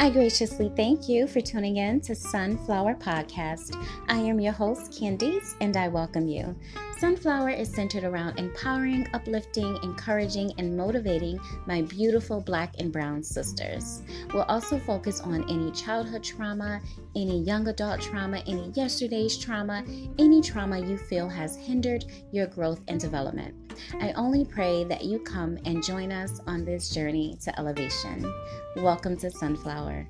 I graciously thank you for tuning in to Sunflower Podcast. I am your host, Candice, and I welcome you. Sunflower is centered around empowering, uplifting, encouraging, and motivating my beautiful black and brown sisters. We'll also focus on any childhood trauma, any young adult trauma, any yesterday's trauma, any trauma you feel has hindered your growth and development. I only pray that you come and join us on this journey to elevation. Welcome to Sunflower.